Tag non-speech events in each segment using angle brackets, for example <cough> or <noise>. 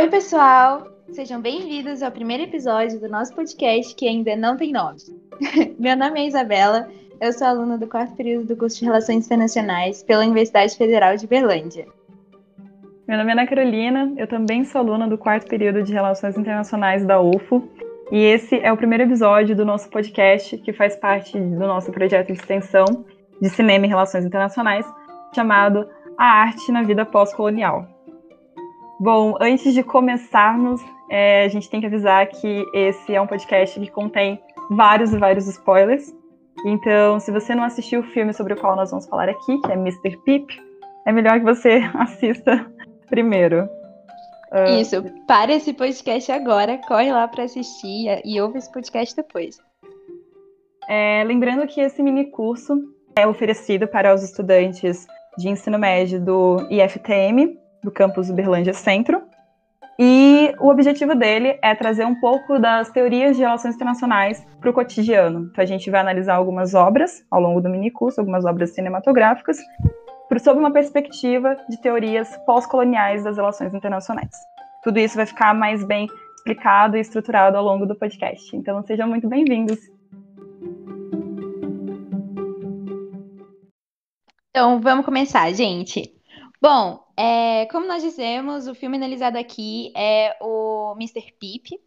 Oi, pessoal! Sejam bem-vindos ao primeiro episódio do nosso podcast que ainda não tem nome. <laughs> Meu nome é Isabela, eu sou aluna do quarto período do curso de Relações Internacionais pela Universidade Federal de Berlândia. Meu nome é Ana Carolina, eu também sou aluna do quarto período de Relações Internacionais da UFO e esse é o primeiro episódio do nosso podcast que faz parte do nosso projeto de extensão de cinema e relações internacionais chamado A Arte na Vida Pós-Colonial. Bom, antes de começarmos, é, a gente tem que avisar que esse é um podcast que contém vários e vários spoilers. Então, se você não assistiu o filme sobre o qual nós vamos falar aqui, que é Mr. Pip, é melhor que você <laughs> assista primeiro. Uh... Isso, para esse podcast agora, corre lá para assistir e ouve esse podcast depois. É, lembrando que esse mini curso é oferecido para os estudantes de ensino médio do IFTM, do campus Uberlândia Centro. E o objetivo dele é trazer um pouco das teorias de relações internacionais para o cotidiano. Então a gente vai analisar algumas obras ao longo do minicurso, algumas obras cinematográficas, sob uma perspectiva de teorias pós-coloniais das relações internacionais. Tudo isso vai ficar mais bem explicado e estruturado ao longo do podcast. Então sejam muito bem-vindos. Então vamos começar, gente. Bom, é, como nós dizemos, o filme analisado aqui é o Mr. Pip.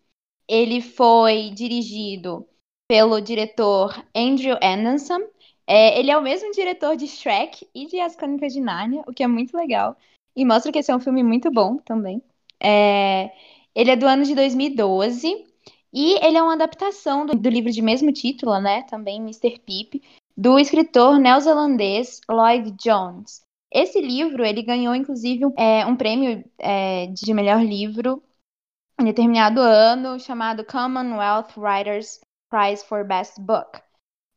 Ele foi dirigido pelo diretor Andrew Anderson. É, ele é o mesmo diretor de Shrek e de As Crônicas de Nárnia, o que é muito legal. E mostra que esse é um filme muito bom também. É, ele é do ano de 2012. E ele é uma adaptação do, do livro de mesmo título, né? Também Mr. Pip, do escritor neozelandês Lloyd Jones. Esse livro, ele ganhou, inclusive, um, é, um prêmio é, de melhor livro em determinado ano, chamado Commonwealth Writers Prize for Best Book.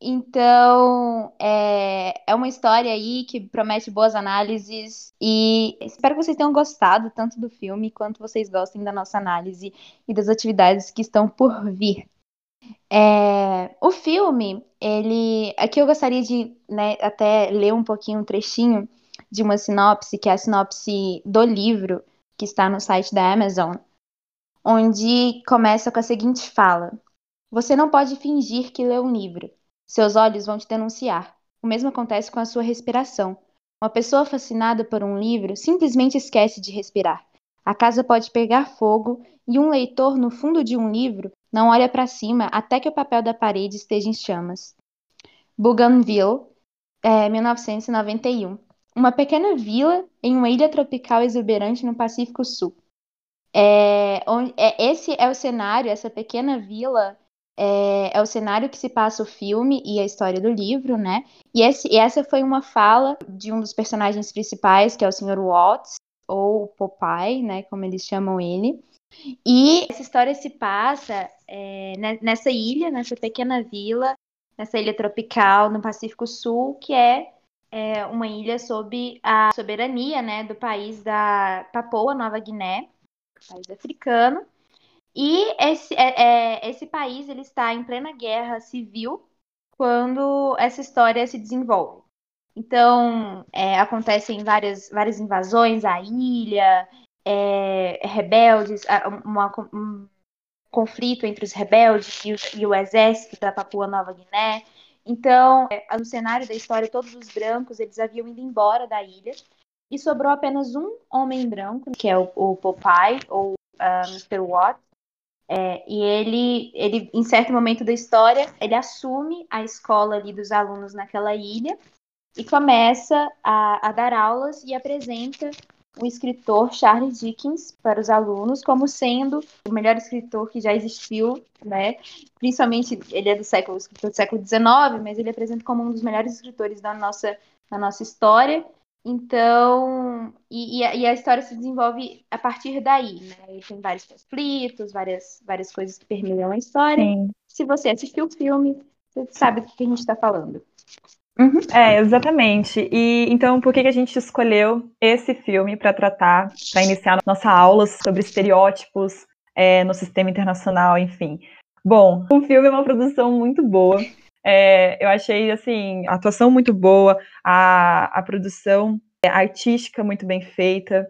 Então, é, é uma história aí que promete boas análises e espero que vocês tenham gostado tanto do filme quanto vocês gostem da nossa análise e das atividades que estão por vir. É, o filme, ele. Aqui eu gostaria de né, até ler um pouquinho um trechinho de uma sinopse, que é a sinopse do livro, que está no site da Amazon, onde começa com a seguinte fala: Você não pode fingir que lê um livro. Seus olhos vão te denunciar. O mesmo acontece com a sua respiração. Uma pessoa fascinada por um livro simplesmente esquece de respirar. A casa pode pegar fogo e um leitor no fundo de um livro não olha para cima até que o papel da parede esteja em chamas. Bougainville, é, 1991 uma pequena vila em uma ilha tropical exuberante no Pacífico Sul. É, onde, é, esse é o cenário, essa pequena vila é, é, o cenário que se passa o filme e a história do livro, né? E, esse, e essa foi uma fala de um dos personagens principais, que é o Sr. Watts, ou Popeye, né? Como eles chamam ele. E essa história se passa é, nessa ilha, nessa pequena vila, nessa ilha tropical no Pacífico Sul, que é é uma ilha sob a soberania né, do país da Papua Nova Guiné, país africano. E esse, é, é, esse país ele está em plena guerra civil quando essa história se desenvolve. Então, é, acontecem várias, várias invasões à ilha, é, rebeldes, uma, um conflito entre os rebeldes e o, e o exército da Papua Nova Guiné. Então, é, no cenário da história, todos os brancos eles haviam ido embora da ilha e sobrou apenas um homem branco, que é o, o Popeye, ou uh, ah, Mr. Watt. É, e ele, ele, em certo momento da história, ele assume a escola ali dos alunos naquela ilha e começa a, a dar aulas e apresenta o escritor Charles Dickens para os alunos como sendo o melhor escritor que já existiu, né? Principalmente ele é do século, do século XIX, mas ele apresenta como um dos melhores escritores da nossa, da nossa história. Então, e, e, a, e, a, história se desenvolve a partir daí, né? E tem vários conflitos, várias, várias coisas que permeiam a história. Sim. Se você assistiu o filme, você sabe do que a gente está falando. Uhum. É, exatamente. E então, por que, que a gente escolheu esse filme para tratar, para iniciar nossa aula sobre estereótipos é, no sistema internacional, enfim? Bom, o filme é uma produção muito boa. É, eu achei assim a atuação muito boa, a, a produção artística muito bem feita.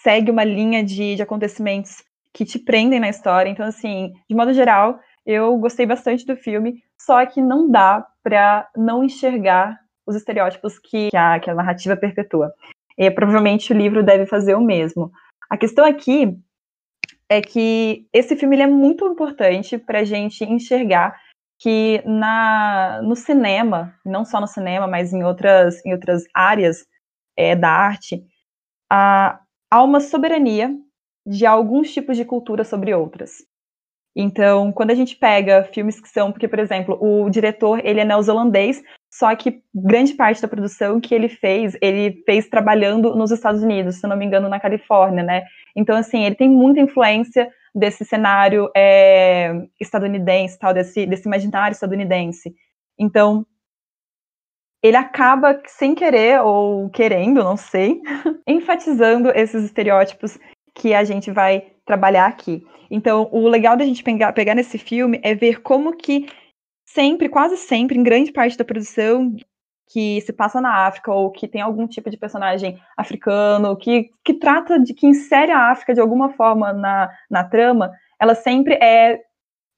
segue uma linha de, de acontecimentos que te prendem na história. Então, assim, de modo geral, eu gostei bastante do filme, só que não dá para não enxergar os estereótipos que, a, que a narrativa perpetua. E provavelmente o livro deve fazer o mesmo. A questão aqui é que esse filme é muito importante para a gente enxergar que na, no cinema, não só no cinema, mas em outras, em outras áreas é, da arte, há, há uma soberania de alguns tipos de cultura sobre outras. Então, quando a gente pega filmes que são, porque, por exemplo, o diretor, ele é neozelandês, só que grande parte da produção que ele fez, ele fez trabalhando nos Estados Unidos, se não me engano, na Califórnia, né? Então, assim, ele tem muita influência desse cenário é, estadunidense, tal, desse, desse imaginário estadunidense. Então, ele acaba, sem querer ou querendo, não sei, <laughs> enfatizando esses estereótipos que a gente vai trabalhar aqui. Então, o legal da gente pegar, pegar nesse filme é ver como que sempre, quase sempre, em grande parte da produção que se passa na África ou que tem algum tipo de personagem africano, que, que trata de que insere a África de alguma forma na, na trama, ela sempre é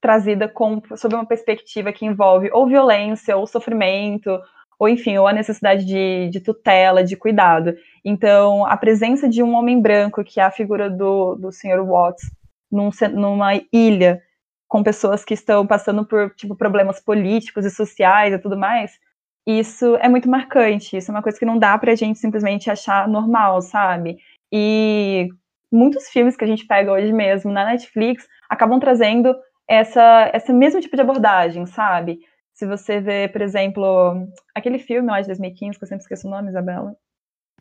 trazida com, sob uma perspectiva que envolve ou violência, ou sofrimento, ou enfim, ou a necessidade de, de tutela, de cuidado. Então, a presença de um homem branco, que é a figura do, do Sr. Watts, num, numa ilha, com pessoas que estão passando por tipo, problemas políticos e sociais e tudo mais, isso é muito marcante. Isso é uma coisa que não dá pra gente simplesmente achar normal, sabe? E muitos filmes que a gente pega hoje mesmo na Netflix acabam trazendo essa, esse mesmo tipo de abordagem, sabe? Se você vê, por exemplo, aquele filme lá de 2015, que eu sempre esqueço o nome, Isabela.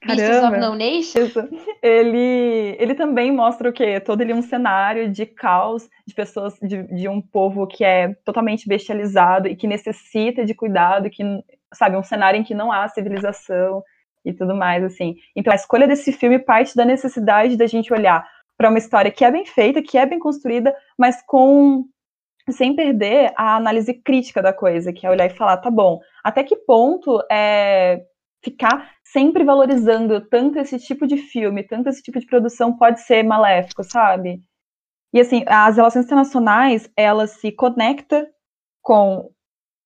Beasts of No Nation? Ele, ele também mostra o quê? Todo ele um cenário de caos, de pessoas, de, de um povo que é totalmente bestializado e que necessita de cuidado, que, sabe, um cenário em que não há civilização e tudo mais, assim. Então, a escolha desse filme parte da necessidade da gente olhar para uma história que é bem feita, que é bem construída, mas com sem perder a análise crítica da coisa, que é olhar e falar, tá bom, até que ponto é ficar sempre valorizando tanto esse tipo de filme, tanto esse tipo de produção pode ser maléfico, sabe? E assim, as relações internacionais, elas se conectam com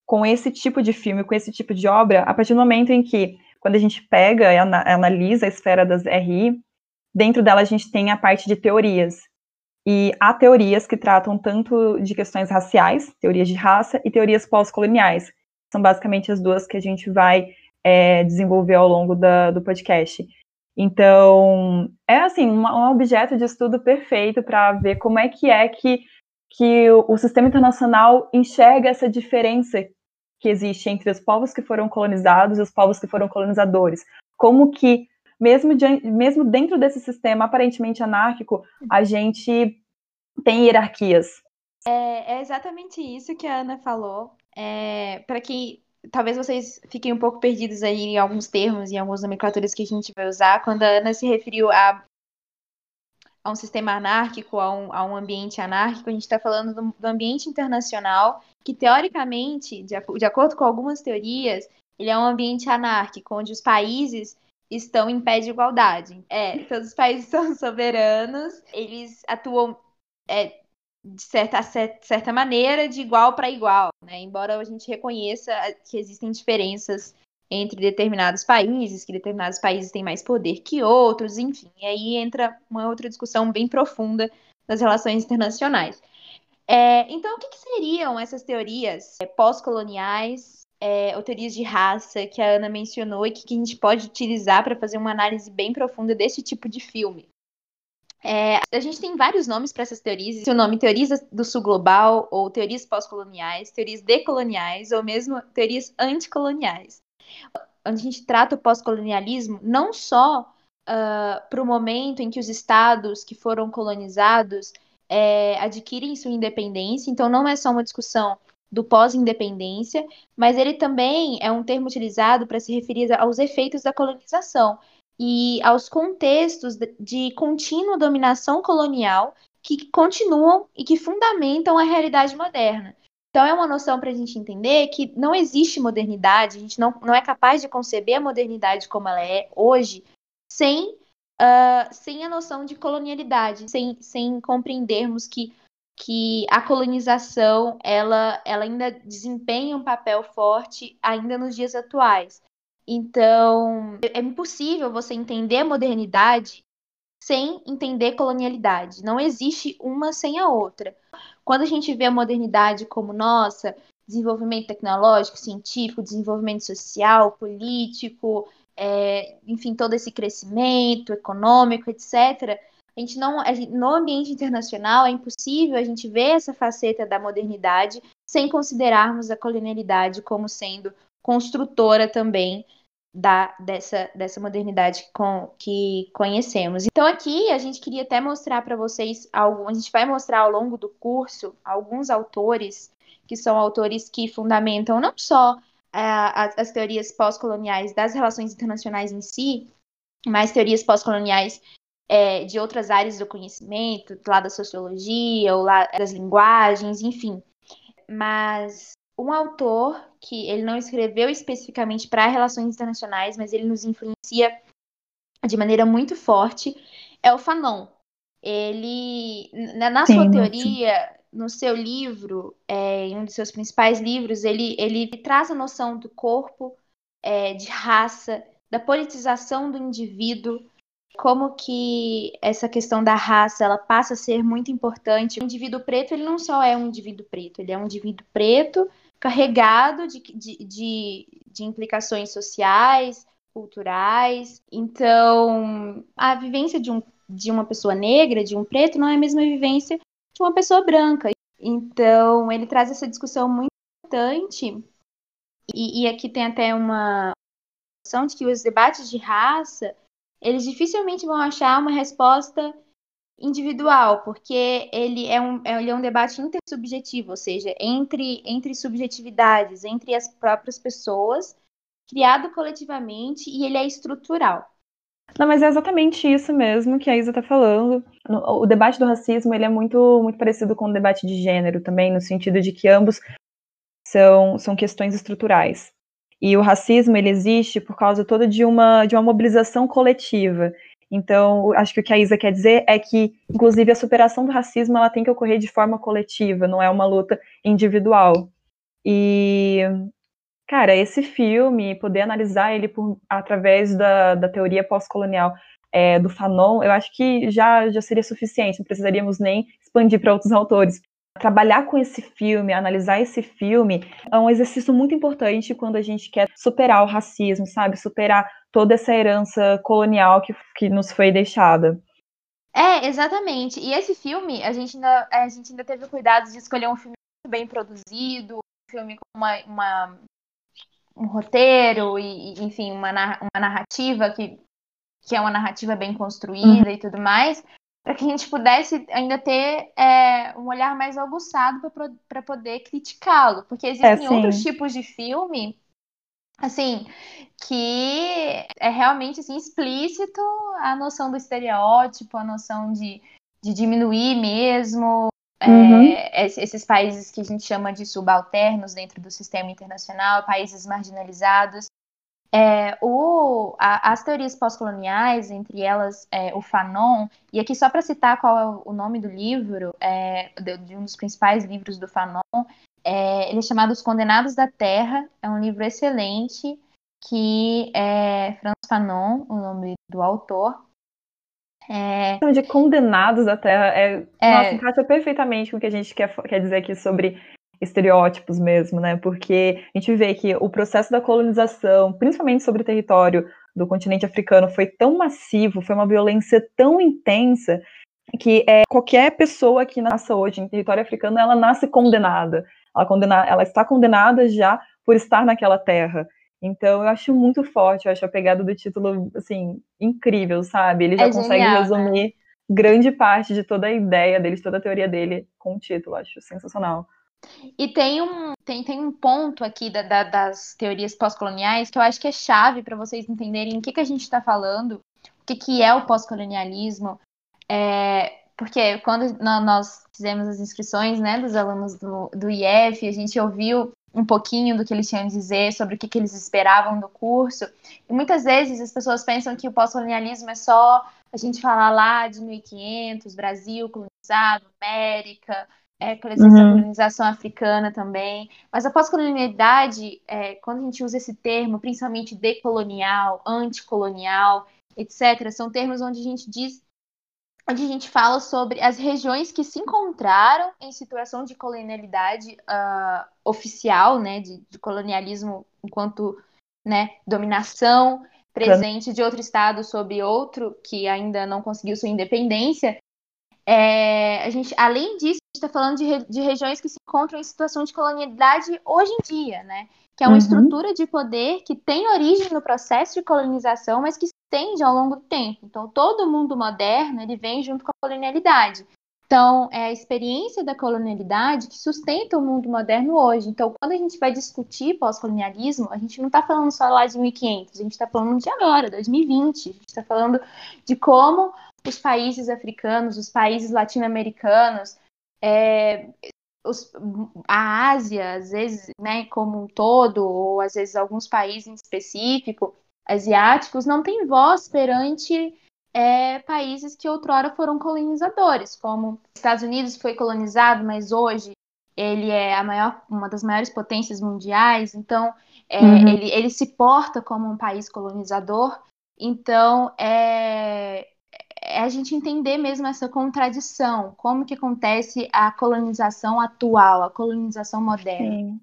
com esse tipo de filme, com esse tipo de obra, a partir do momento em que, quando a gente pega e analisa a esfera das RI, dentro dela a gente tem a parte de teorias. E há teorias que tratam tanto de questões raciais, teorias de raça, e teorias pós-coloniais. São basicamente as duas que a gente vai é, desenvolver ao longo da, do podcast. Então, é assim, um, objeto de estudo perfeito para ver como é que é que, que o, o sistema internacional enxerga essa diferença que existe entre os povos que foram colonizados e os povos que foram colonizadores. Como que mesmo, de, mesmo dentro desse sistema aparentemente anárquico, a gente tem hierarquias. É, é exatamente isso que a Ana falou. É, Para que talvez vocês fiquem um pouco perdidos aí em alguns termos e algumas nomenclaturas que a gente vai usar, quando a Ana se referiu a, a um sistema anárquico, a um, a um ambiente anárquico, a gente está falando do, do, ambiente internacional, que teoricamente, de, de acordo com algumas teorias, ele é um ambiente anárquico, onde os países estão em pé de igualdade. É, todos os países <laughs> são soberanos, eles atuam é, de certa, certa maneira de igual para igual, né? Embora a gente reconheça que existem diferenças entre determinados países, que determinados países têm mais poder que outros, enfim. E aí entra uma outra discussão bem profunda das relações internacionais. É, então, o que, que, seriam essas teorias é, pós-coloniais é, ou teorias de raça que a Ana mencionou e que, que a gente pode utilizar para fazer uma análise bem profunda desse tipo de filme? É, a gente tem vários nomes para essas teorias. O nome teorias do sul global, ou teorias pós-coloniais, teorias decoloniais, ou mesmo teorias anticoloniais. Onde a gente trata o pós-colonialismo não só uh, ah, para o momento em que os estados que foram colonizados é, adquirem sua independência, então não é só uma discussão do pós-independência, mas ele também é um termo utilizado para se referir aos efeitos da colonização e aos contextos de contínua dominação colonial que continuam e que fundamentam a realidade moderna. Então, é uma noção para a gente entender que não existe modernidade, a gente não, não é capaz de conceber a modernidade como ela é hoje, sem uh, sem a noção de colonialidade, sem, sem compreendermos que, que a colonização ela, ela ainda desempenha um papel forte ainda nos dias atuais. Então, é impossível você entender a modernidade sem entender colonialidade. Não existe uma sem a outra. Quando a gente vê a modernidade como nossa, desenvolvimento tecnológico, científico, desenvolvimento social, político, é, enfim, todo esse crescimento econômico, etc. A gente não, a gente, no ambiente internacional é impossível a gente ver essa faceta da modernidade sem considerarmos a colonialidade como sendo construtora também da, dessa, dessa modernidade com, que conhecemos. Então aqui a gente queria até mostrar para vocês, algum, a gente vai mostrar ao longo do curso alguns autores que são autores que fundamentam não só uh, as teorias pós-coloniais das relações internacionais em si, mas teorias pós-coloniais é, de outras áreas do conhecimento, lá da sociologia, ou lá das linguagens, enfim. Mas um autor que ele não escreveu especificamente para relações internacionais, mas ele nos influencia de maneira muito forte, é o Fanon. Ele, na, Sim, sua teoria, no seu livro, é, em um dos seus principais livros, ele, ele traz a noção do corpo, é, de raça, da politização do indivíduo, como que essa questão da raça ela passa a ser muito importante. O indivíduo preto ele não só é um indivíduo preto, ele é um indivíduo preto carregado de, de, de, de implicações sociais, culturais. Então, a vivência de, um, de uma pessoa negra, de um preto, não é a mesma vivência de uma pessoa branca. Então, ele traz essa discussão muito importante. E, e aqui tem até uma noção de que os debates de raça, eles dificilmente vão achar uma resposta individual, porque ele é um, ele é um debate intersubjetivo, ou seja, entre, entre subjetividades, entre as próprias pessoas, criado coletivamente, e ele é estrutural. Não, mas é exatamente isso mesmo que a Isa está falando. O debate do racismo ele é muito, muito parecido com o debate de gênero também, no sentido de que ambos são, são questões estruturais. E o racismo ele existe por causa toda de uma, de uma mobilização coletiva. Então, acho que o que a Isa quer dizer é que, inclusive, a superação do racismo ela tem que ocorrer de forma coletiva, não é uma luta individual. E cara, esse filme, poder analisar ele por, através da, da teoria pós-colonial é, do Fanon, eu acho que já, já seria suficiente, não precisaríamos nem expandir para outros <laughs> autores. Trabalhar com esse filme, analisar esse filme, é um exercício muito importante quando a gente quer superar o racismo, sabe? Superar toda essa herança colonial que, que nos foi deixada. É, exatamente. E esse filme, a gente ainda, a gente ainda teve o cuidado de escolher um filme muito bem produzido, um filme com uma, uma um roteiro e, enfim, uma, uma narrativa que, que é uma narrativa bem construída uhum. e tudo mais, para que a gente pudesse ainda ter é, um olhar mais aguçado para poder criticá-lo. Porque é, existem é, outros tipos de filme, assim, que é realmente assim, explícito a noção do estereótipo, a noção de, de diminuir mesmo Uhum. É, esses países que a gente chama de subalternos dentro do sistema internacional, países marginalizados. É, o, a, as teorias pós-coloniais, entre elas é, o Fanon, e aqui só para citar qual é o nome do livro, é, de, de, um dos principais livros do Fanon, é, ele é chamado Os Condenados da Terra, é um livro excelente, que é Franz Fanon, o nome do autor, é... De condenados da Terra. É... é... Nossa, encaixa perfeitamente com o que a gente quer, quer dizer aqui sobre estereótipos mesmo, né? Porque a gente vê que o processo da colonização, principalmente sobre o território do continente africano, foi tão massivo, foi uma violência tão intensa que é, qualquer pessoa que nasça hoje em território africano, ela nasce condenada. Ela, condena, ela está condenada já por estar naquela terra. Então, eu acho muito forte, eu acho a pegada do título, assim, incrível, sabe? Ele já é consegue genial, resumir né? grande parte de toda a ideia dele, de toda a teoria dele com o título, acho sensacional. E tem um, tem, tem um ponto aqui da, da, das teorias pós-coloniais que eu acho que é chave para vocês entenderem o que, que a gente está falando, o que, que é o pós-colonialismo. É, porque quando nós fizemos as inscrições né, dos alunos do, do IF, a gente ouviu um pouquinho do que eles tinham a dizer, sobre o que, que eles esperavam do curso. E muitas vezes as pessoas pensam que o pós-colonialismo é só a gente fala lá de 1500, Brasil colonizado, América, é, uhum. colonização africana também. Mas a pós-colonialidade, é, quando a gente usa esse termo, principalmente decolonial, anticolonial, etc., são termos onde a gente diz onde a gente fala sobre as regiões que se encontraram em situação de colonialidade uh, oficial, né, de, de, colonialismo enquanto né, dominação presente de outro estado sobre outro que ainda não conseguiu sua independência. É, a gente, além disso, a gente está falando de, de, regiões que se encontram em situação de colonialidade hoje em dia, né? Que é uma uhum. estrutura de poder que tem origem no processo de colonização, mas que se estende ao longo do tempo. Então, todo mundo moderno ele vem junto com a colonialidade. Então, é a experiência da colonialidade que sustenta o mundo moderno hoje. Então, quando a gente vai discutir pós-colonialismo, a gente não está falando só lá de 1500, a gente está falando de agora, 2020. A gente está falando de como os países africanos, os países latino-americanos, é, os, a Ásia, às vezes, né, como um todo, ou às vezes alguns países em específico, asiáticos, não têm voz perante é, países que outrora foram colonizadores, como os Estados Unidos foi colonizado, mas hoje ele é maior, uma das maiores potências mundiais, então é, uhum. ele, ele se porta como um país colonizador. Então, é, é a gente entender mesmo essa contradição, como que acontece a colonização atual, a colonização moderna. Sim.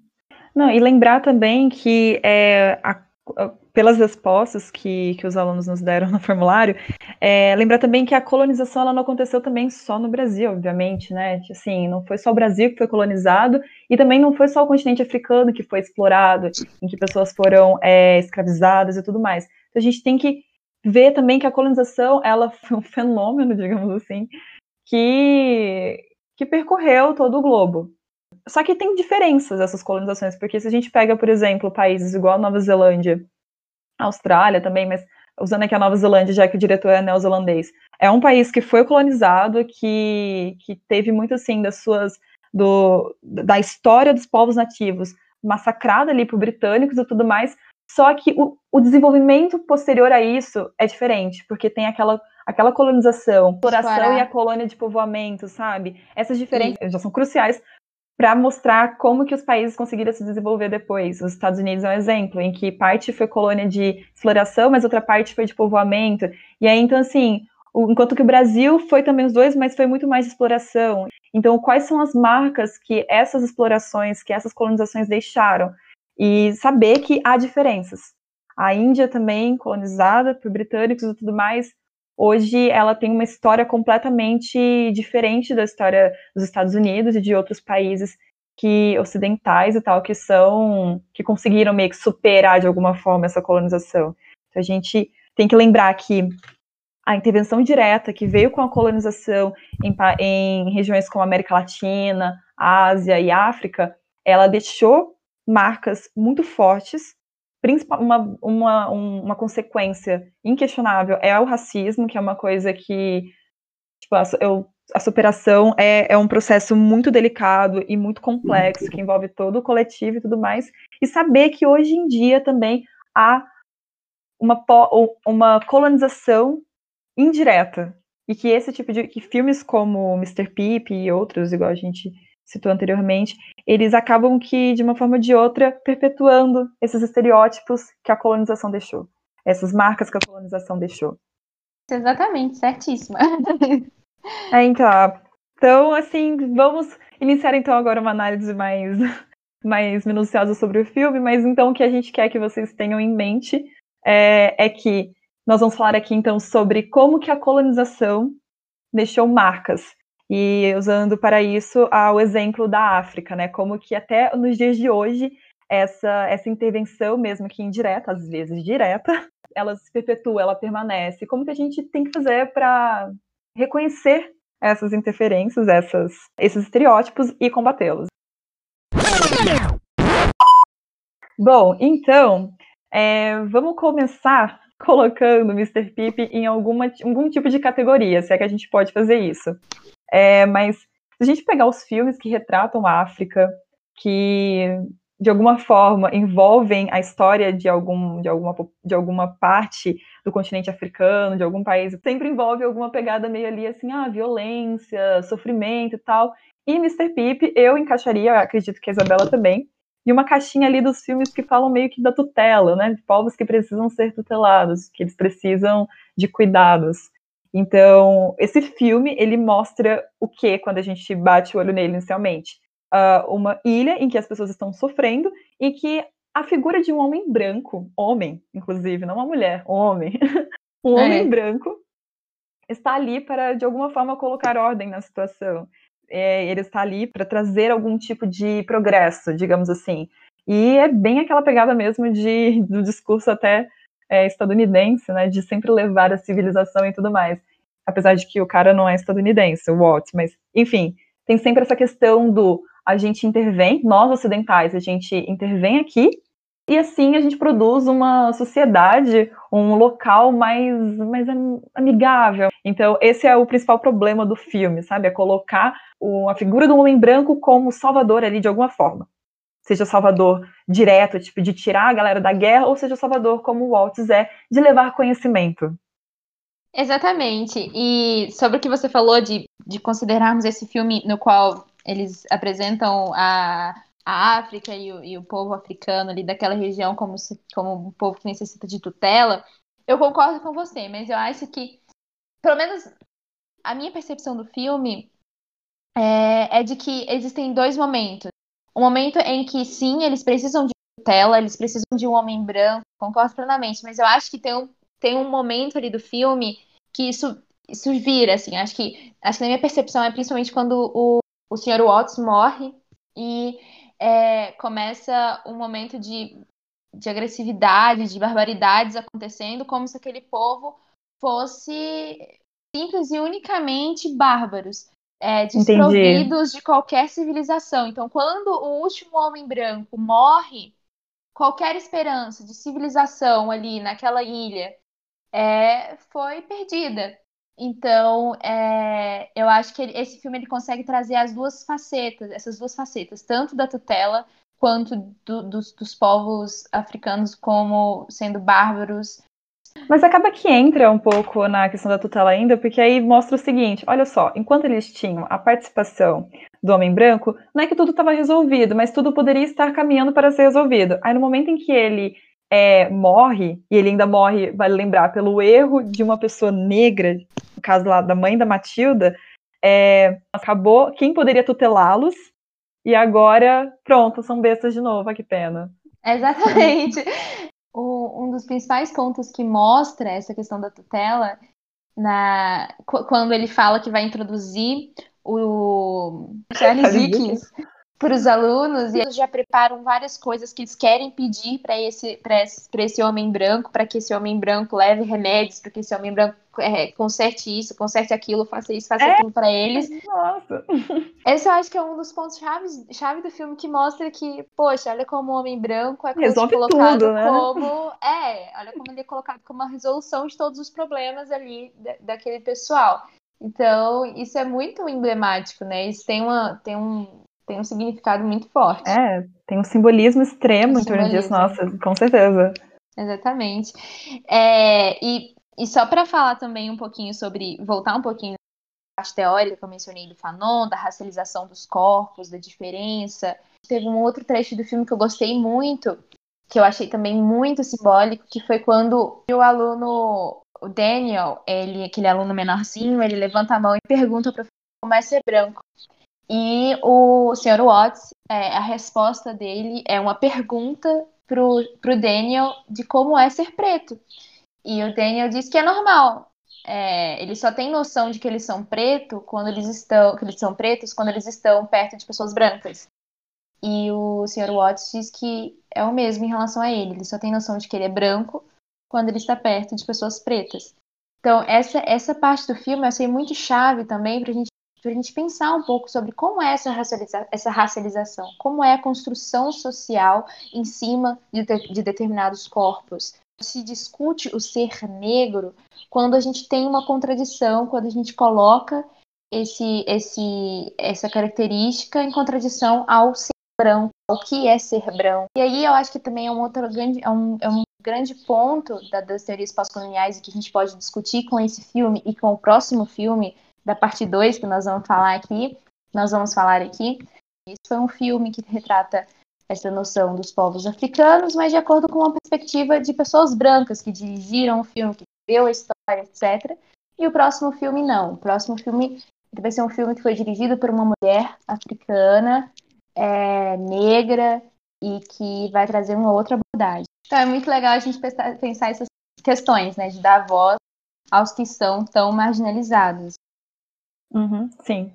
Não, e lembrar também que é, a, a, pelas respostas que, que os alunos nos deram <laughs> no formulário, é, lembrar também que a colonização ela não aconteceu também só no Brasil, obviamente, né? Assim, não foi só o Brasil que foi colonizado e também não foi só o continente africano que foi explorado, em que pessoas foram é, escravizadas e tudo mais. Então a gente tem que ver também que a colonização ela foi um fenômeno, <laughs> digamos assim, que, que percorreu todo o globo. Só que tem diferenças essas colonizações, porque se a gente pega, por exemplo, países igual a Nova Zelândia, Austrália também, mas usando aqui a Nova Zelândia, já que o diretor é neozelandês, é um país que foi colonizado, que, que teve muito assim das suas do, da história dos povos nativos massacrada ali por britânicos e tudo mais, só que o, o desenvolvimento posterior a isso é diferente, porque tem aquela, aquela colonização, exploração e a colônia de povoamento, sabe? Essas diferenças Sim. já são cruciais para mostrar como que os países conseguiram se desenvolver depois. Os Estados Unidos é um exemplo, em que parte foi colônia de exploração, mas outra parte foi de povoamento. E aí, então, assim, enquanto que o Brasil foi também os dois, mas foi muito mais de exploração. Então, quais são as marcas que essas explorações, que essas colonizações deixaram? E saber que há diferenças. A Índia também, colonizada por britânicos e tudo mais, hoje ela tem uma história completamente diferente da história dos Estados Unidos e de outros países que ocidentais e tal que são que conseguiram meio que superar de alguma forma essa colonização. Então a gente tem que lembrar que a intervenção direta que veio com a colonização em, em regiões como América Latina, Ásia e África, ela deixou marcas muito fortes. Uma, uma, uma consequência inquestionável é o racismo, que é uma coisa que tipo, eu, a superação é, é um processo muito delicado e muito complexo, que envolve todo o coletivo e tudo mais. E saber que hoje em dia também há uma, uma colonização indireta. E que esse tipo de que filmes como Mr. Pip e outros, igual a gente citou anteriormente, eles acabam que, de uma forma ou de outra, perpetuando esses estereótipos que a colonização deixou, essas marcas que a colonização deixou. Exatamente, certíssima. é, então, então, assim, vamos iniciar então agora uma análise mais, <laughs> mais minuciosa sobre o filme, mas então o que a gente quer que vocês tenham em mente é, é que nós vamos falar aqui então sobre como que a colonização deixou marcas e usando para isso o exemplo da África, né? Como que até nos dias de hoje essa, essa intervenção, mesmo que indireta, às vezes direta, <laughs> ela se perpetua, ela permanece. Como que a gente tem que fazer para reconhecer essas interferências, essas, esses estereótipos e combatê-los? Bom, então, é, vamos começar colocando Mr. Pip em alguma, algum tipo de categoria, se é que a gente pode fazer isso. É, mas se a gente pegar os filmes que retratam a África, que de alguma forma envolvem a história de, algum, de, alguma, de alguma parte do continente africano, de algum país, sempre envolve alguma pegada meio ali assim, ah, violência, sofrimento e tal. E Mr. Pip, eu encaixaria, acredito que a Isabela também, e uma caixinha ali dos filmes que falam meio que da tutela, né? De povos que precisam ser tutelados, que eles precisam de cuidados. Então, esse filme, ele mostra o que quando a gente bate o olho nele inicialmente? Uh, uma ilha em que as pessoas estão sofrendo e que a figura de um homem branco, homem, inclusive, não uma mulher, homem, <laughs> um é. homem branco, está ali para, de alguma forma, colocar ordem na situação. É, ele está ali para trazer algum tipo de progresso, digamos assim. E é bem aquela pegada mesmo de, do discurso até é, estadunidense, né, de sempre levar a civilização e tudo mais. Apesar de que o cara não é estadunidense, o Walt, mas, enfim, tem sempre essa questão do a gente intervém, nós ocidentais, a gente intervém aqui e assim a gente produz uma sociedade, um local mais, mais amigável. Então, esse é o principal problema do filme, sabe? É colocar o, a figura do homem branco como salvador ali de alguma forma. Seja salvador direto, tipo, de tirar a galera da guerra, ou seja salvador como o Waltz é, de levar conhecimento. Exatamente. E sobre o que você falou de, de considerarmos esse filme no qual eles apresentam a, a África e o, e o povo africano ali daquela região como, se, como um povo que necessita de tutela, eu concordo com você, mas eu acho que, pelo menos a minha percepção do filme é, é de que existem dois momentos. Um momento em que, sim, eles precisam de tutela, eles precisam de um homem branco, concordo plenamente, mas eu acho que tem um, tem um momento ali do filme que isso, isso vira, assim, acho que, acho que na minha percepção é principalmente quando o, o Sr. Watts morre e é, começa um momento de, de agressividade, de barbaridades acontecendo, como se aquele povo fosse simples e unicamente bárbaros, é, desprovidos Entendi. de qualquer civilização. Então, quando o último homem branco morre, qualquer esperança de civilização ali naquela ilha é, foi perdida. Então, é, eu acho que ele, esse filme ele consegue trazer as duas facetas, essas duas facetas, tanto da tutela quanto do, dos, dos povos africanos como sendo bárbaros. Mas acaba que entra um pouco na questão da tutela ainda, porque aí mostra o seguinte: olha só, enquanto eles tinham a participação do homem branco, não é que tudo estava resolvido, mas tudo poderia estar caminhando para ser resolvido. Aí no momento em que ele é, morre, e ele ainda morre, vale lembrar, pelo erro de uma pessoa negra, no caso lá da mãe da Matilda, é, acabou quem poderia tutelá-los, e agora, pronto, são bestas de novo, que pena. Exatamente. O, um dos principais pontos que mostra essa questão da tutela, na, quando ele fala que vai introduzir o <laughs> Charles Dickens para os alunos e eles já preparam várias coisas que eles querem pedir para esse, esse, esse homem branco, para que esse homem branco leve remédios, para que esse homem branco é, conserte isso, conserte aquilo, faça isso, faça é? aquilo para eles. Nossa! <laughs> Esse eu acho que é um dos pontos chave, chave do filme que mostra que, poxa, olha como o homem branco é colocado tudo, né? como. É, olha como ele é colocado como a resolução de todos os problemas ali da, daquele pessoal. Então, isso é muito emblemático, né? Isso tem, uma, tem um, tem um significado muito forte. É, tem um simbolismo extremo um em torno disso, nossa, com certeza. Exatamente. É, e, e só para falar também um pouquinho sobre, voltar um pouquinho à parte teórica que eu mencionei do Fanon, da racialização dos corpos, da diferença. Teve um outro trecho do filme que eu gostei muito, que eu achei também muito simbólico, que foi quando o aluno, o Daniel, ele, aquele aluno menorzinho, ele levanta a mão e pergunta para como é ser branco. E o Sr. Watts, é, a resposta dele é uma pergunta pro, pro Daniel de como é ser preto. E o Daniel diz que é normal. É, eles só têm noção de que eles são preto quando eles estão, que eles são pretos quando eles estão perto de pessoas brancas. E o Sr. Watts diz que é o mesmo em relação a ele. Ele só tem noção de que ele é branco quando ele está perto de pessoas pretas. Então, essa, essa parte do filme eu achei muito chave também para a gente para a gente pensar um pouco sobre como é essa, racializa essa racialização, como é a construção social em cima de, de determinados corpos. Se discute o ser negro quando a gente tem uma contradição, quando a gente coloca esse, esse, essa característica em contradição ao ser branco. o que é ser branco. E aí eu acho que também é um outro grande, é um, é um grande ponto da, das teorias pós-coloniais que a gente pode discutir com esse filme e com o próximo filme da parte 2 que nós vamos falar aqui, nós vamos falar aqui. Esse foi um filme que retrata essa noção dos povos africanos, mas de acordo com uma perspectiva de pessoas brancas que dirigiram o filme, que viu a história, etc. E o próximo filme não. O próximo filme vai ser um filme que foi dirigido por uma mulher africana, é, negra, e que vai trazer uma outra abordagem. Então é muito legal a gente pensar, pensar essas questões, né? De dar voz aos que são tão marginalizados. Uhum, sim.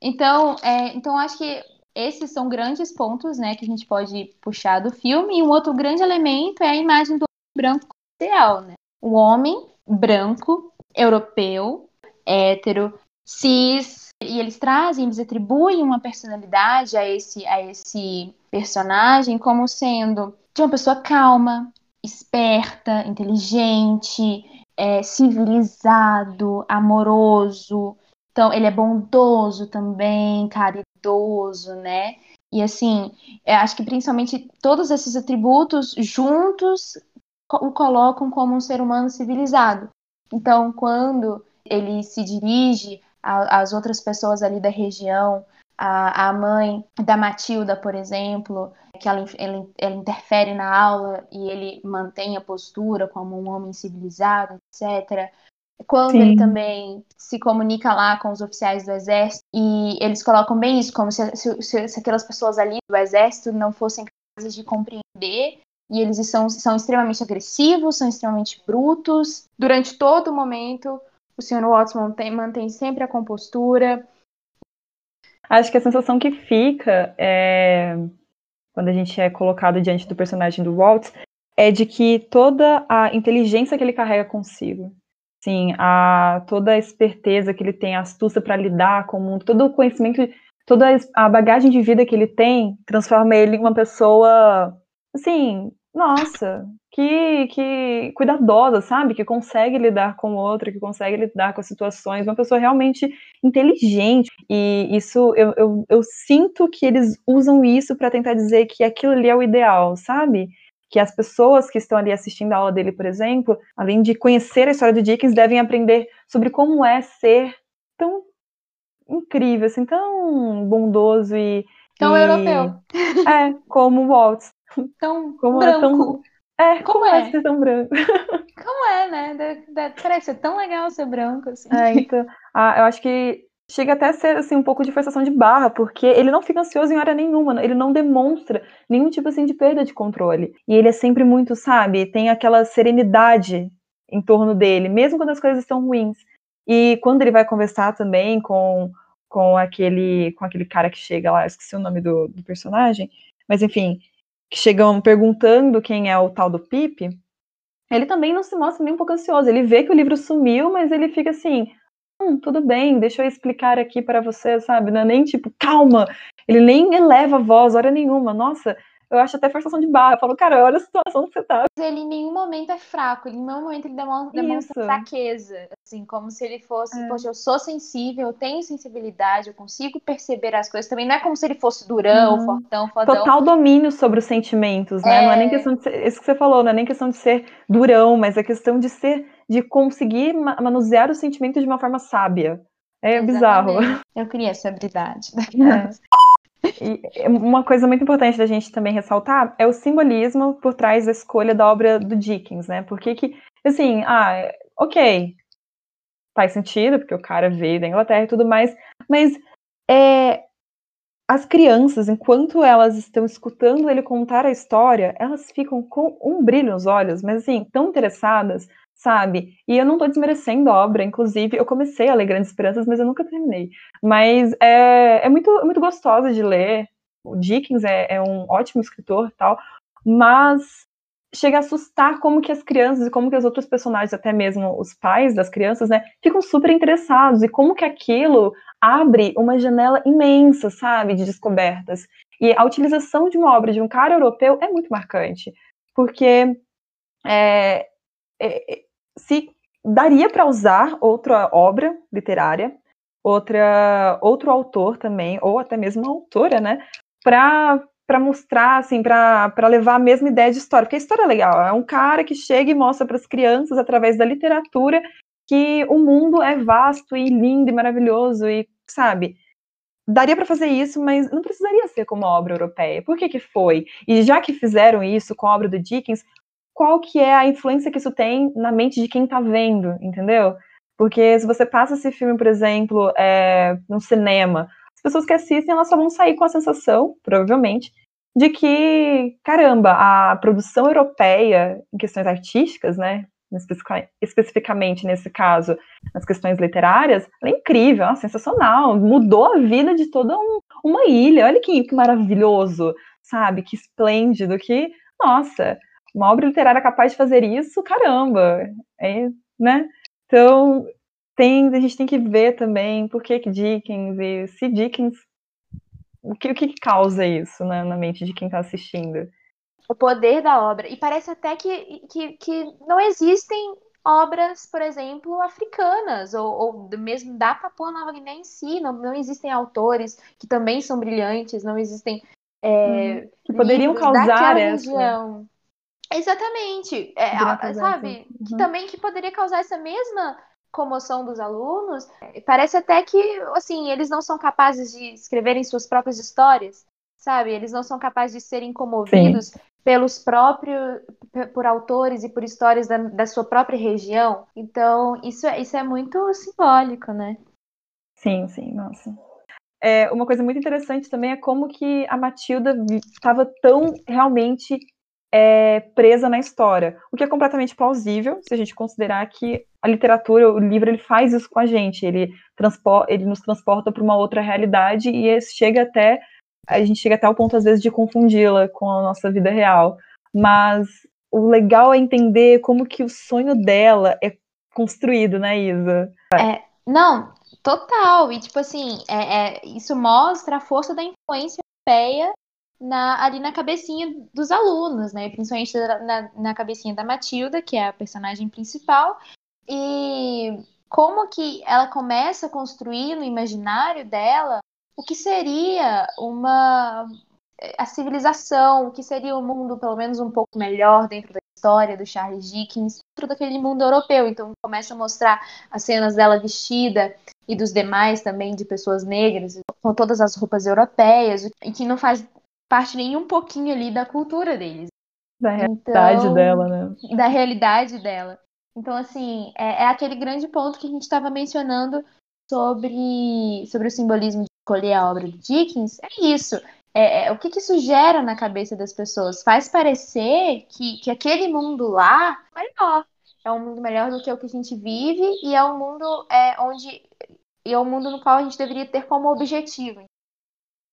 Então, é, então acho que esses são grandes pontos, né, que a gente pode puxar do filme. E um outro grande elemento é a imagem do branco ideal, né? O homem branco, europeu, hétero, cis, e eles trazem, eles atribuem uma personalidade a esse, a esse personagem como sendo de uma pessoa calma, esperta, inteligente, é, civilizado, amoroso. Então, ele é bondoso também, caridoso, né? E assim, acho que principalmente todos esses atributos juntos o colocam como um ser humano civilizado. Então, quando ele se dirige às outras pessoas ali da região, a, a mãe da Matilda, por exemplo, que ela, ela, ela, interfere na aula e ele mantém a postura como um homem civilizado, etc. Quando Sim. ele também se comunica lá com os oficiais do exército e eles colocam bem isso, como se, se, se aquelas pessoas ali do exército não fossem capazes de compreender e eles são, são extremamente agressivos, são extremamente brutos. Durante todo o momento, o Sr. Watson tem, mantém sempre a compostura, Acho que a sensação que fica é, quando a gente é colocado diante do personagem do Walt é de que toda a inteligência que ele carrega consigo, sim, a toda a esperteza que ele tem, a astúcia para lidar com o mundo, todo o conhecimento, toda a bagagem de vida que ele tem, transforma ele em uma pessoa, assim, nossa, que, que cuidadosa, sabe? Que consegue lidar com o outro, que consegue lidar com as situações, uma pessoa realmente inteligente. E isso, eu, eu, eu sinto que eles usam isso para tentar dizer que aquilo ali é o ideal, sabe? Que as pessoas que estão ali assistindo a aula dele, por exemplo, além de conhecer a história do Dickens, devem aprender sobre como é ser tão incrível, assim, tão bondoso e. Tão e... europeu. É, como o Waltz. Tão como branco. É, tão... é como, como é? é ser tão branco? <laughs> Como é, né? De, de, parece ser tão legal ser branco, assim. É, então, ah, eu acho que chega até a ser assim, um pouco de forçação de barra, porque ele não fica ansioso em hora nenhuma, ele não demonstra nenhum tipo assim de perda de controle. E ele é sempre muito, sabe, tem aquela serenidade em torno dele, mesmo quando as coisas estão ruins. E quando ele vai conversar também com, com aquele com aquele cara que chega lá, esqueci o nome do, do personagem, mas enfim, que chegam perguntando quem é o tal do Pipe, ele também não se mostra nem um pouco ansioso. Ele vê que o livro sumiu, mas ele fica assim: hum, tudo bem, deixa eu explicar aqui para você, sabe? Não é nem tipo, calma. Ele nem eleva a voz, hora nenhuma. Nossa, eu acho até forçação de barra. Eu falo, cara, olha a situação que você tá. Ele em nenhum momento é fraco, ele em nenhum momento ele demonstra, demonstra fraqueza. Assim, como se ele fosse, é. poxa, eu sou sensível, eu tenho sensibilidade, eu consigo perceber as coisas. Também não é como se ele fosse durão, uhum. fortão, fodão. Total domínio sobre os sentimentos, né? É... Não é nem questão de ser, isso que você falou, não é nem questão de ser durão, mas é questão de ser, de conseguir manusear os sentimentos de uma forma sábia. É Exatamente. bizarro. <laughs> Eu queria essa habilidade. É. E uma coisa muito importante da gente também ressaltar é o simbolismo por trás da escolha da obra do Dickens, né? Porque que, assim, ah, ok, faz sentido, porque o cara veio da Inglaterra e tudo mais, mas é, as crianças, enquanto elas estão escutando ele contar a história, elas ficam com um brilho nos olhos, mas assim, tão interessadas, sabe? E eu não tô desmerecendo a obra, inclusive, eu comecei a ler Grandes Esperanças, mas eu nunca terminei. Mas é, é muito, é muito gostosa de ler. O Dickens é, é um ótimo escritor e tal, mas chega a assustar como que as crianças e como que os outros personagens, até mesmo os pais das crianças, né, ficam super interessados e como que aquilo abre uma janela imensa, sabe, de descobertas. E a utilização de uma obra de um cara europeu é muito marcante, porque é, é, se daria para usar outra obra literária, outra, outro autor também, ou até mesmo uma autora, né, para para mostrar, assim, para levar a mesma ideia de história, porque a história é legal, é um cara que chega e mostra para as crianças, através da literatura, que o mundo é vasto e lindo e maravilhoso, e, sabe, daria para fazer isso, mas não precisaria ser como obra europeia. Por que que foi? E já que fizeram isso com a obra do Dickens, qual que é a influência que isso tem na mente de quem está vendo, entendeu? Porque se você passa esse filme, por exemplo, é, no cinema, as pessoas que assistem, elas só vão sair com a sensação, provavelmente, de que, caramba, a produção europeia em questões artísticas, né, especificamente nesse caso, nas questões literárias, é incrível, é sensacional, mudou a vida de toda um, uma ilha, olha que, que maravilhoso, sabe, que esplêndido, que, nossa, uma obra literária capaz de fazer isso, caramba, é, né? Então, tem, a gente tem que ver também por que, Dickens e se Dickens. O que, o que causa isso né, na mente de quem está assistindo? O poder da obra. E parece até que, que, que não existem obras, por exemplo, africanas, ou, ou mesmo da Papua Nova Guiné em si. Não, não existem autores que também são brilhantes, não existem. É, hum, que poderiam causar essa. Região. Exatamente. É, sabe? Uhum. Que também que poderia causar essa mesma comoção dos alunos. Parece até que, assim, eles não são capazes de escreverem suas próprias histórias, sabe? Eles não são capazes de serem comovidos Sim. pelos próprios, por autores e por histórias da, da sua própria região. Então, isso, é, isso é muito simbólico, né? Sim, sim, nossa. É, uma coisa muito interessante também é como que a Matilda estava tão realmente é, presa na história, o que é completamente plausível se a gente considerar que a literatura, o livro, ele faz isso com a gente, ele, ele nos transporta para uma outra realidade e chega até a gente chega até o ponto às vezes de confundi-la com a nossa vida real, mas o legal é entender como que o sonho dela é construído, né, Isa? É, não, total. E tipo assim, é, é, isso mostra a força da influência europeia na, ali na cabecinha dos alunos, né? Principalmente na, na cabecinha da Matilda, que é a personagem principal. E como que ela começa a construir no imaginário dela o que seria uma a civilização, o que seria um mundo pelo menos um pouco melhor dentro da história do Charles Dickens, dentro daquele mundo europeu. Então começa a mostrar as cenas dela vestida e dos demais também de pessoas negras com todas as roupas europeias, e que não faz parte nem um pouquinho ali da cultura deles. Da realidade então, dela, né? Da realidade dela. Então, assim, é, é aquele grande ponto que a gente estava mencionando sobre, sobre o simbolismo de escolher a obra do Dickens. É isso. É, é, o que, que isso gera na cabeça das pessoas? Faz parecer que, que aquele mundo lá é melhor. É um mundo melhor do que o que a gente vive e é um mundo é, onde e é um mundo no qual a gente deveria ter como objetivo.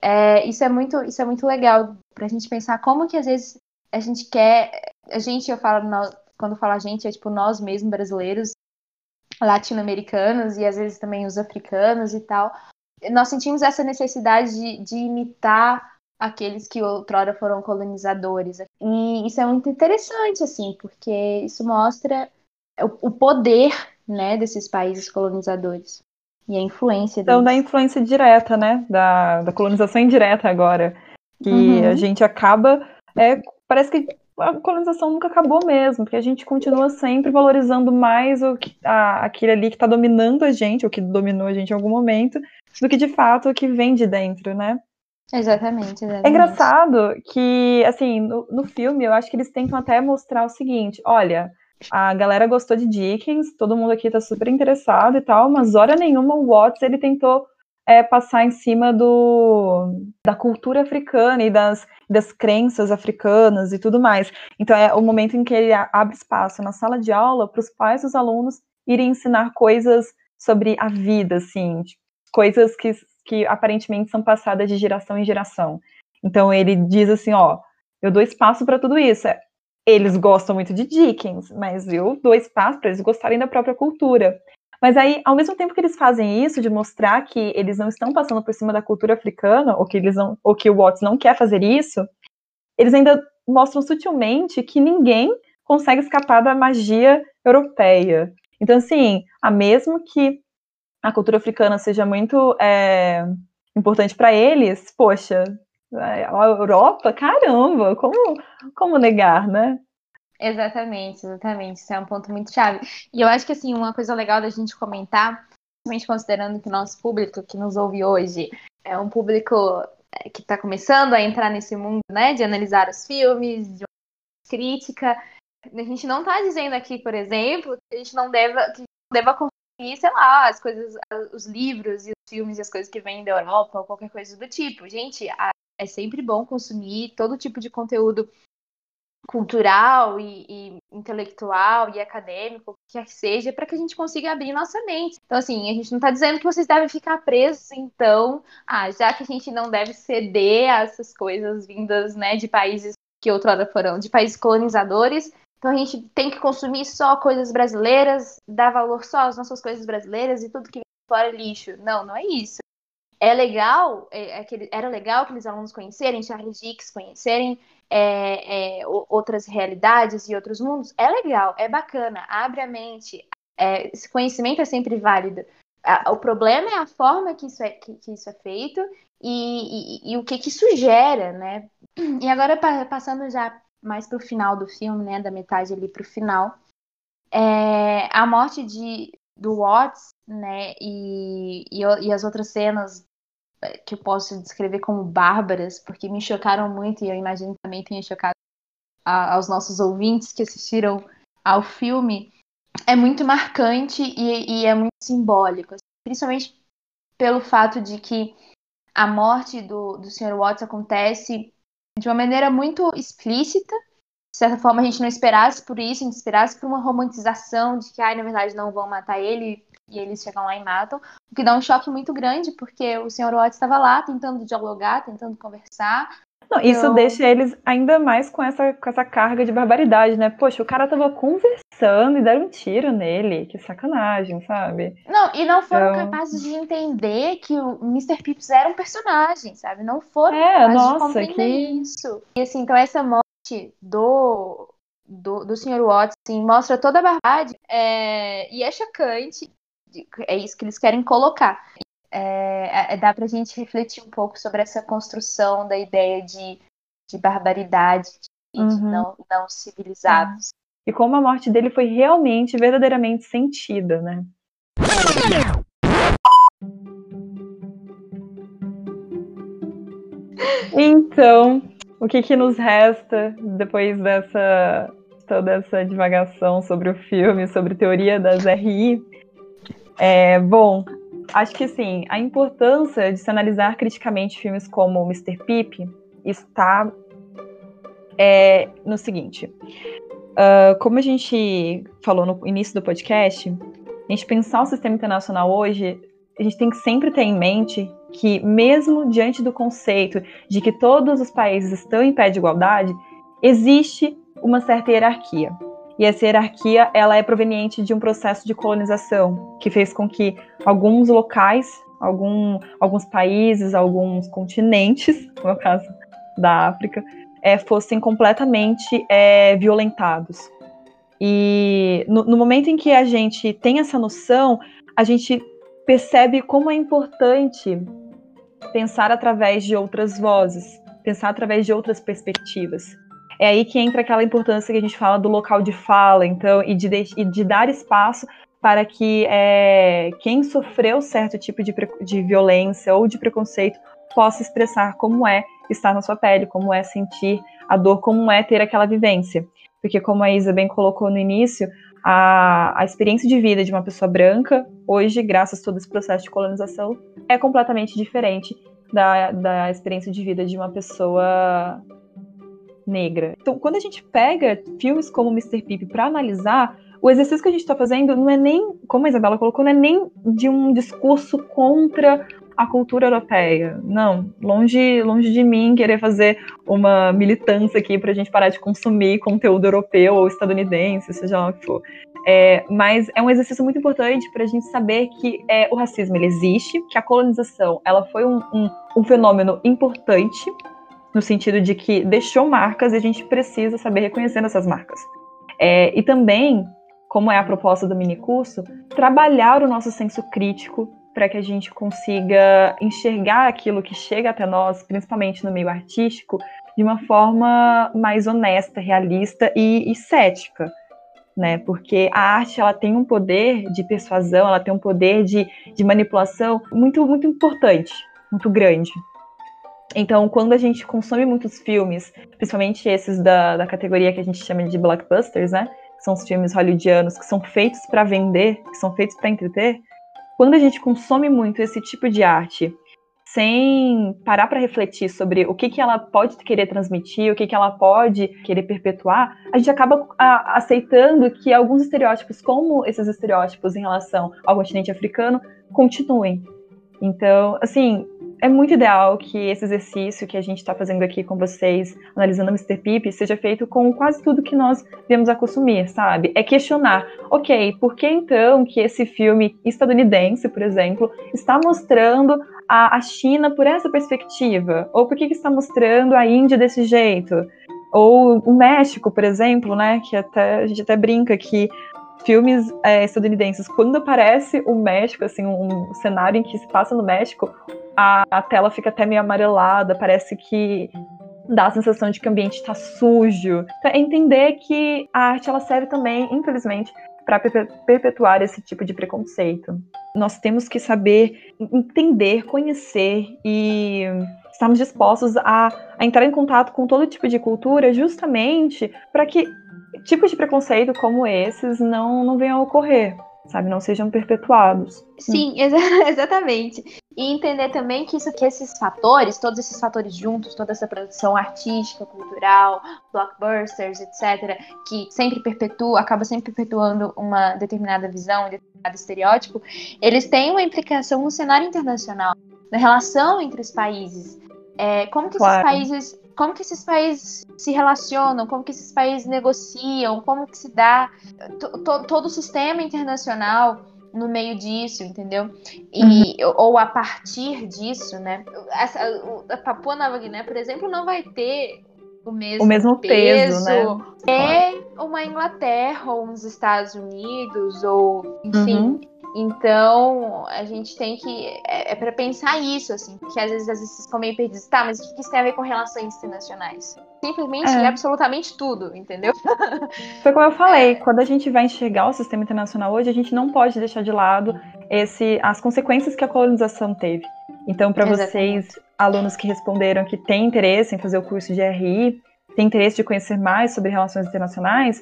É, isso, é muito, isso é muito legal para a gente pensar como que às vezes a gente quer. A gente, eu falo, nós, quando falo a gente, é tipo nós mesmos brasileiros, latino-americanos e às vezes também os africanos e tal. Nós sentimos essa necessidade de, de imitar aqueles que outrora foram colonizadores. E isso é muito interessante, assim, porque isso mostra o, o poder né, desses países colonizadores. E a influência Então, da influência direta, né? Da, da colonização indireta agora. Que uhum. a gente acaba. É, parece que a colonização nunca acabou mesmo, porque a gente continua sempre valorizando mais o que, a, aquele ali que está dominando a gente, ou que dominou a gente em algum momento, do que de fato o que vem de dentro, né? Exatamente, exatamente. É engraçado que, assim, no, no filme, eu acho que eles tentam até mostrar o seguinte: olha, a galera gostou de Dickens, todo mundo aqui tá super interessado e tal, mas hora nenhuma o Watts ele tentou é, passar em cima do, da cultura africana e das, das crenças africanas e tudo mais. Então é o momento em que ele abre espaço na sala de aula para os pais dos alunos irem ensinar coisas sobre a vida, assim, coisas que, que aparentemente são passadas de geração em geração. Então ele diz assim, ó, eu dou espaço para tudo isso. Eles gostam muito de Dickens, mas eu dou espaço para eles gostarem da própria cultura. Mas aí, ao mesmo tempo que eles fazem isso, de mostrar que eles não estão passando por cima da cultura africana, ou que, eles não, ou que o Watts não quer fazer isso, eles ainda mostram sutilmente que ninguém consegue escapar da magia europeia. Então, assim, a mesmo que a cultura africana seja muito é, importante para eles, poxa, A Europa, caramba, como, como negar, né? Exatamente, exatamente. Isso é um ponto muito chave. E eu acho que, assim, uma coisa legal da gente comentar, principalmente considerando que o nosso público que nos ouve hoje é um público é, que está começando a entrar nesse mundo, né, de analisar os filmes, de crítica. A gente não está dizendo aqui, por exemplo, que a gente não deva, que deva consumir, sei lá, as coisas, os livros e os filmes e as coisas que vêm da Europa ou qualquer coisa do tipo. Gente, é sempre bom consumir todo tipo de conteúdo cultural e, e, intelectual e acadêmico, que quer que seja, para que a gente consiga abrir nossa mente. Então, assim, a gente não está dizendo que vocês devem ficar presos, então, ah, já que a gente não deve ceder a essas coisas vindas, né, de países que outrora foram, de países colonizadores, então a gente tem que consumir só coisas brasileiras, dar valor só às nossas coisas brasileiras e tudo que vem fora é lixo. Não, não é isso é legal, é, é era legal aqueles alunos conhecerem Charles Dix, conhecerem é, é, outras realidades e outros mundos. É legal, é bacana, abre a mente. É, esse conhecimento é sempre válido. O problema é a forma que isso é, que, que isso é feito e, e, e, o que, que isso gera, né? E agora, passando já mais para o final do filme, né? Da metade ali para o final. É, a morte de, do Watts, né? E, e, e, as outras cenas que eu posso descrever como bárbaras, porque me chocaram muito e eu imagino que também tenha chocado a, aos nossos ouvintes que assistiram ao filme, é muito marcante e, e é muito simbólico, assim, principalmente pelo fato de que a morte do, do Sr. Watts acontece de uma maneira muito explícita. De certa forma, a gente não esperasse por isso, a gente esperasse por uma romantização de que, ai, na verdade, não vão matar ele, e eles chegam lá e matam, o que dá um choque muito grande, porque o Sr. Watts estava lá tentando dialogar, tentando conversar. Não, isso deixa eles ainda mais com essa, com essa carga de barbaridade, né? Poxa, o cara tava conversando e deram um tiro nele. Que sacanagem, sabe? Não, e não foram então... capazes de entender que o Mr. Pips era um personagem, sabe? Não foram é, capazes nossa, de compreender que... isso. E assim, então essa morte do, do, do Sr. Watts assim, mostra toda a barbárie é, e é chocante é isso que eles querem colocar. É, é, dá para a gente refletir um pouco sobre essa construção da ideia de, de barbaridade e uhum. de não, não civilizados. E como a morte dele foi realmente, verdadeiramente sentida, né? Então, o que, que nos resta depois dessa toda essa divagação sobre o filme, sobre teoria das RI? É, bom, acho que sim, a importância de se analisar criticamente filmes como Mr. Pip está é, no seguinte. Uh, como a gente falou no início do podcast, a gente pensar o sistema internacional hoje, a gente tem que sempre ter em mente que, mesmo diante do conceito de que todos os países estão em pé de igualdade, existe uma certa hierarquia. E essa hierarquia ela é proveniente de um processo de colonização que fez com que alguns locais, algum, alguns países, alguns continentes, no caso da África, é, fossem completamente é, violentados. E no, no momento em que a gente tem essa noção, a gente percebe como é importante pensar através de outras vozes, pensar através de outras perspectivas. É aí que entra aquela importância que a gente fala do local de fala, então, e de, e de dar espaço para que é, quem sofreu certo tipo de, de violência ou de preconceito possa expressar como é estar na sua pele, como é sentir a dor, como é ter aquela vivência. Porque, como a Isa bem colocou no início, a, a experiência de vida de uma pessoa branca, hoje, graças a todo esse processo de colonização, é completamente diferente da, da experiência de vida de uma pessoa negra. Então, quando a gente pega filmes como Mr. Pip para analisar, o exercício que a gente está fazendo não é nem, como a Isabela colocou, não é nem de um discurso contra a cultura europeia. Não, longe, longe de mim querer fazer uma militância aqui para a gente parar de consumir conteúdo europeu ou estadunidense, seja lá o que for. É, mas é um exercício muito importante para a gente saber que é, o racismo ele existe, que a colonização ela foi um, um, um fenômeno importante no sentido de que deixou marcas e a gente precisa saber reconhecer essas marcas. É, e também, como é a proposta do mini curso, trabalhar o nosso senso crítico para que a gente consiga enxergar aquilo que chega até nós, principalmente no meio artístico, de uma forma mais honesta, realista e, e cética. Né? Porque a arte ela tem um poder de persuasão, ela tem um poder de, de manipulação muito, muito importante, muito grande. Então, quando a gente consome muitos filmes, principalmente esses da, da categoria que a gente chama de blockbusters, né? São os filmes hollywoodianos que são feitos para vender, que são feitos para entreter. Quando a gente consome muito esse tipo de arte sem parar para refletir sobre o que, que ela pode querer transmitir, o que, que ela pode querer perpetuar, a gente acaba a, aceitando que alguns estereótipos, como esses estereótipos em relação ao continente africano, continuem. Então, assim, é muito ideal que esse exercício que a gente está fazendo aqui com vocês, analisando o Mr. Pip, seja feito com quase tudo que nós vemos a consumir, sabe? É questionar, ok, por que então que esse filme estadunidense, por exemplo, está mostrando a, a China por essa perspectiva? Ou por que, que está mostrando a Índia desse jeito? Ou o México, por exemplo, né? Que até a gente até brinca que filmes é, estadunidenses, quando aparece o México, assim, um cenário em que se passa no México, a, a tela fica até meio amarelada, parece que dá a sensação de que o ambiente está sujo. É entender que a arte ela serve também, infelizmente, para perpetuar esse tipo de preconceito. Nós temos que saber entender, conhecer e estarmos dispostos a, a entrar em contato com todo tipo de cultura, justamente para que tipos de preconceito como esses não, não venham a ocorrer sabe, não sejam perpetuados. Sim, <laughs> exa exatamente. E entender também que isso que esses fatores, todos esses fatores juntos, toda essa produção artística, cultural, blockbusters, etc, que sempre perpetua, acaba sempre perpetuando uma determinada visão, um determinado estereótipo, eles têm uma implicação no cenário internacional, na relação entre os países. É, como que claro. esses países como que esses países se relacionam, como que esses países negociam, como que se dá todo o sistema internacional no meio disso, entendeu? E, uhum. ou a partir disso, né? Essa, a Papua Nova Guiné, por exemplo, não vai ter o mesmo, o mesmo peso, peso né? É uma Inglaterra ou uns Estados Unidos ou enfim, uhum. Então, a gente tem que. É, é para pensar isso, assim, porque às vezes, às vezes vocês ficam meio perdidos. Tá, mas o que isso tem a ver com relações internacionais? Simplesmente é. absolutamente tudo, entendeu? <laughs> Foi como eu falei, é. quando a gente vai enxergar o sistema internacional hoje, a gente não pode deixar de lado esse, as consequências que a colonização teve. Então, para vocês, alunos que responderam que têm interesse em fazer o curso de RI, têm interesse de conhecer mais sobre relações internacionais,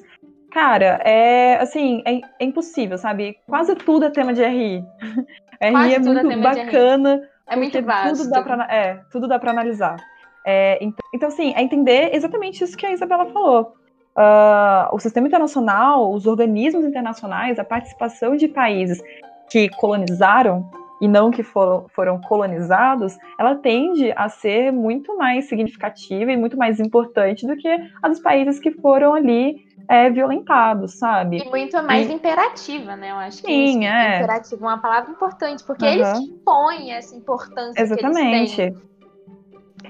Cara, é assim, é, é, impossível, sabe? Quase tudo é tema de RI. <laughs> RI é, é muito bacana. É muito vasto. Tudo dá pra, é, tudo dá para analisar. É, então, então, assim, é entender exatamente isso que a Isabela falou. Uh, o sistema internacional, os organismos internacionais, a participação de países que colonizaram e não que foram, foram colonizados, ela tende a ser muito mais significativa e muito mais importante do que a dos países que foram ali é, violentados, sabe? E muito mais e... imperativa, né? Eu acho que Sim, é. imperativa é uma palavra importante, porque uhum. eles impõem essa importância Exatamente. que eles têm.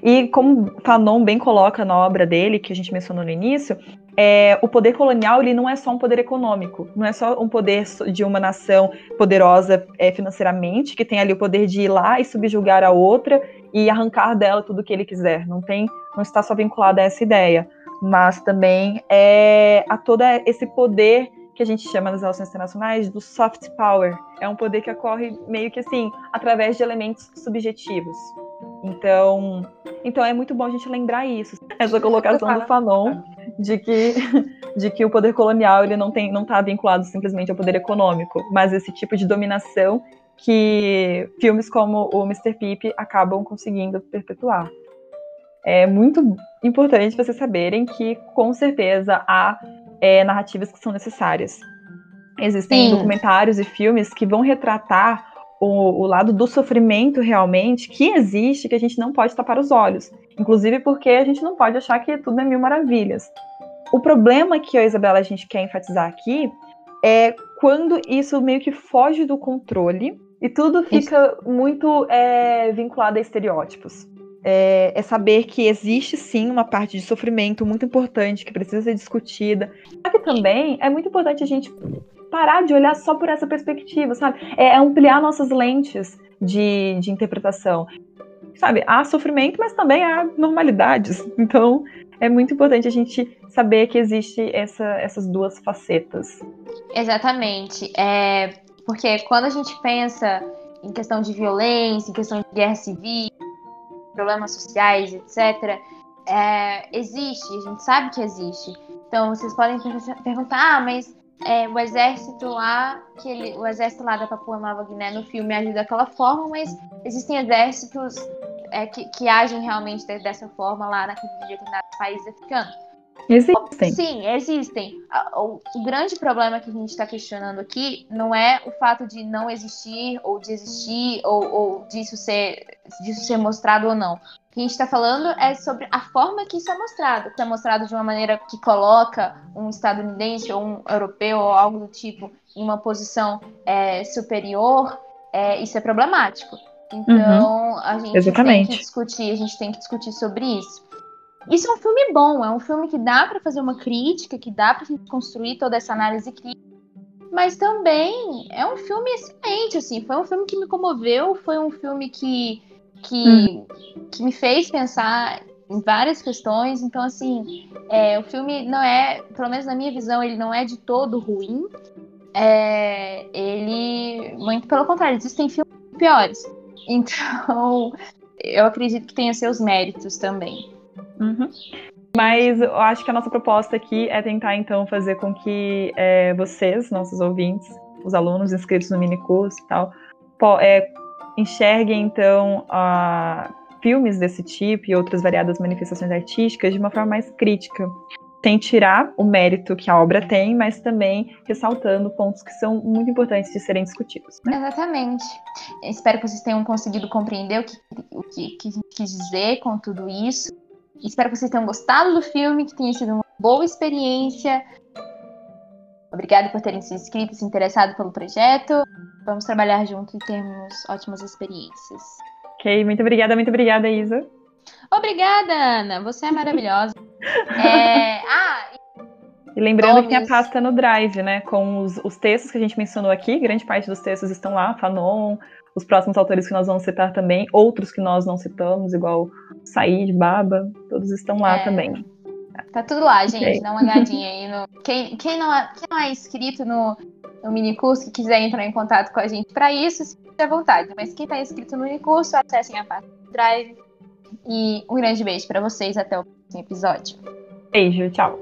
E como Fanon bem coloca na obra dele, que a gente mencionou no início, é, o poder colonial ele não é só um poder econômico, não é só um poder de uma nação poderosa é, financeiramente, que tem ali o poder de ir lá e subjugar a outra e arrancar dela tudo o que ele quiser. Não tem, não está só vinculado a essa ideia mas também é a todo esse poder que a gente chama nas relações internacionais do soft power. É um poder que ocorre meio que assim, através de elementos subjetivos. Então, então é muito bom a gente lembrar isso. Essa colocação do Fanon de que, de que o poder colonial ele não tem não está vinculado simplesmente ao poder econômico, mas esse tipo de dominação que filmes como o Mr. Pip acabam conseguindo perpetuar é muito importante vocês saberem que, com certeza, há é, narrativas que são necessárias. Existem Sim. documentários e filmes que vão retratar o, o, lado do sofrimento realmente que existe, que a gente não pode tapar os olhos. Inclusive porque a gente não pode achar que tudo é mil maravilhas. O problema que a Isabela a gente quer enfatizar aqui é quando isso meio que foge do controle e tudo fica isso. muito é, vinculado a estereótipos é, é, saber que existe sim uma parte de sofrimento muito importante que precisa ser discutida. Só que também é muito importante a gente parar de olhar só por essa perspectiva, sabe? É ampliar nossas lentes de, de interpretação. Sabe, há sofrimento, mas também há normalidades. <laughs> Então, é muito importante a gente saber que existe essa, essas duas facetas. Exatamente. É, porque quando a gente pensa em questão de violência, em questão de guerra civil, problemas sociais, etc., é, existe, a gente sabe que existe. Então vocês podem perguntar, ah, mas é, o exército lá, que ele, o exército lá da Papua Nova Guiné no filme age daquela forma, mas existem exércitos é, que, que, agem realmente dessa forma lá naqueles determinados países africanos. Existem. Sim, existem. O, grande problema que a gente está questionando aqui não é o fato de não existir, ou de existir, ou, ou disso, ser, disso ser mostrado ou não. O que a gente está falando é sobre a forma que isso é mostrado. Que é mostrado de uma maneira que coloca um estadunidense ou um europeu ou algo do tipo em uma posição é, superior, é, isso é problemático. Então, uhum. a gente Exatamente. tem que discutir, a gente tem que discutir sobre isso. Isso é um filme bom, é um filme que dá para fazer uma crítica, que dá para construir toda essa análise crítica, mas também é um filme excelente, assim, foi um filme que me comoveu, foi um filme que, que, hum. que me fez pensar em várias questões, então, assim, é, o filme não é, pelo menos na minha visão, ele não é de todo ruim, é, ele, muito pelo contrário, existem filmes piores, <laughs> então eu acredito que tenha seus méritos também. Uhum. Mas eu acho que a nossa proposta aqui é tentar, então, fazer com que é, vocês, nossos ouvintes, os alunos inscritos no minicurso e tal, é, enxerguem, então, a, filmes desse tipo e outras variadas manifestações artísticas de uma forma mais crítica, sem tirar o mérito que a obra tem, mas também ressaltando pontos que são muito importantes de serem discutidos. Né? Exatamente. espero que vocês tenham conseguido compreender o que, o que, que a gente quis dizer com tudo isso. Espero que vocês tenham gostado do filme, que tenha sido uma boa experiência. Obrigada por terem se inscrito, se interessado pelo projeto. Vamos trabalhar junto e termos ótimas experiências. Ok, muito obrigada, muito obrigada, Isa. Obrigada, Ana. Você é maravilhosa. <laughs> é... Ah, e lembrando Nomes. que tem a pasta no Drive, né? Com os, os, textos que a gente mencionou aqui, grande parte dos textos estão lá, Fanon, os próximos autores que nós vamos citar também, outros que nós não citamos, igual Said, Baba, todos estão lá é. também. Tá tudo lá, gente. Okay. Dá uma olhadinha aí. No... <laughs> Quem, quem, não, é, quem não é inscrito no, no minicurso que quiser entrar em contato com a gente para isso, se à vontade. Mas quem está inscrito no minicurso, acessem a parte do Drive. E um grande beijo para vocês. Até o próximo episódio. Beijo, tchau.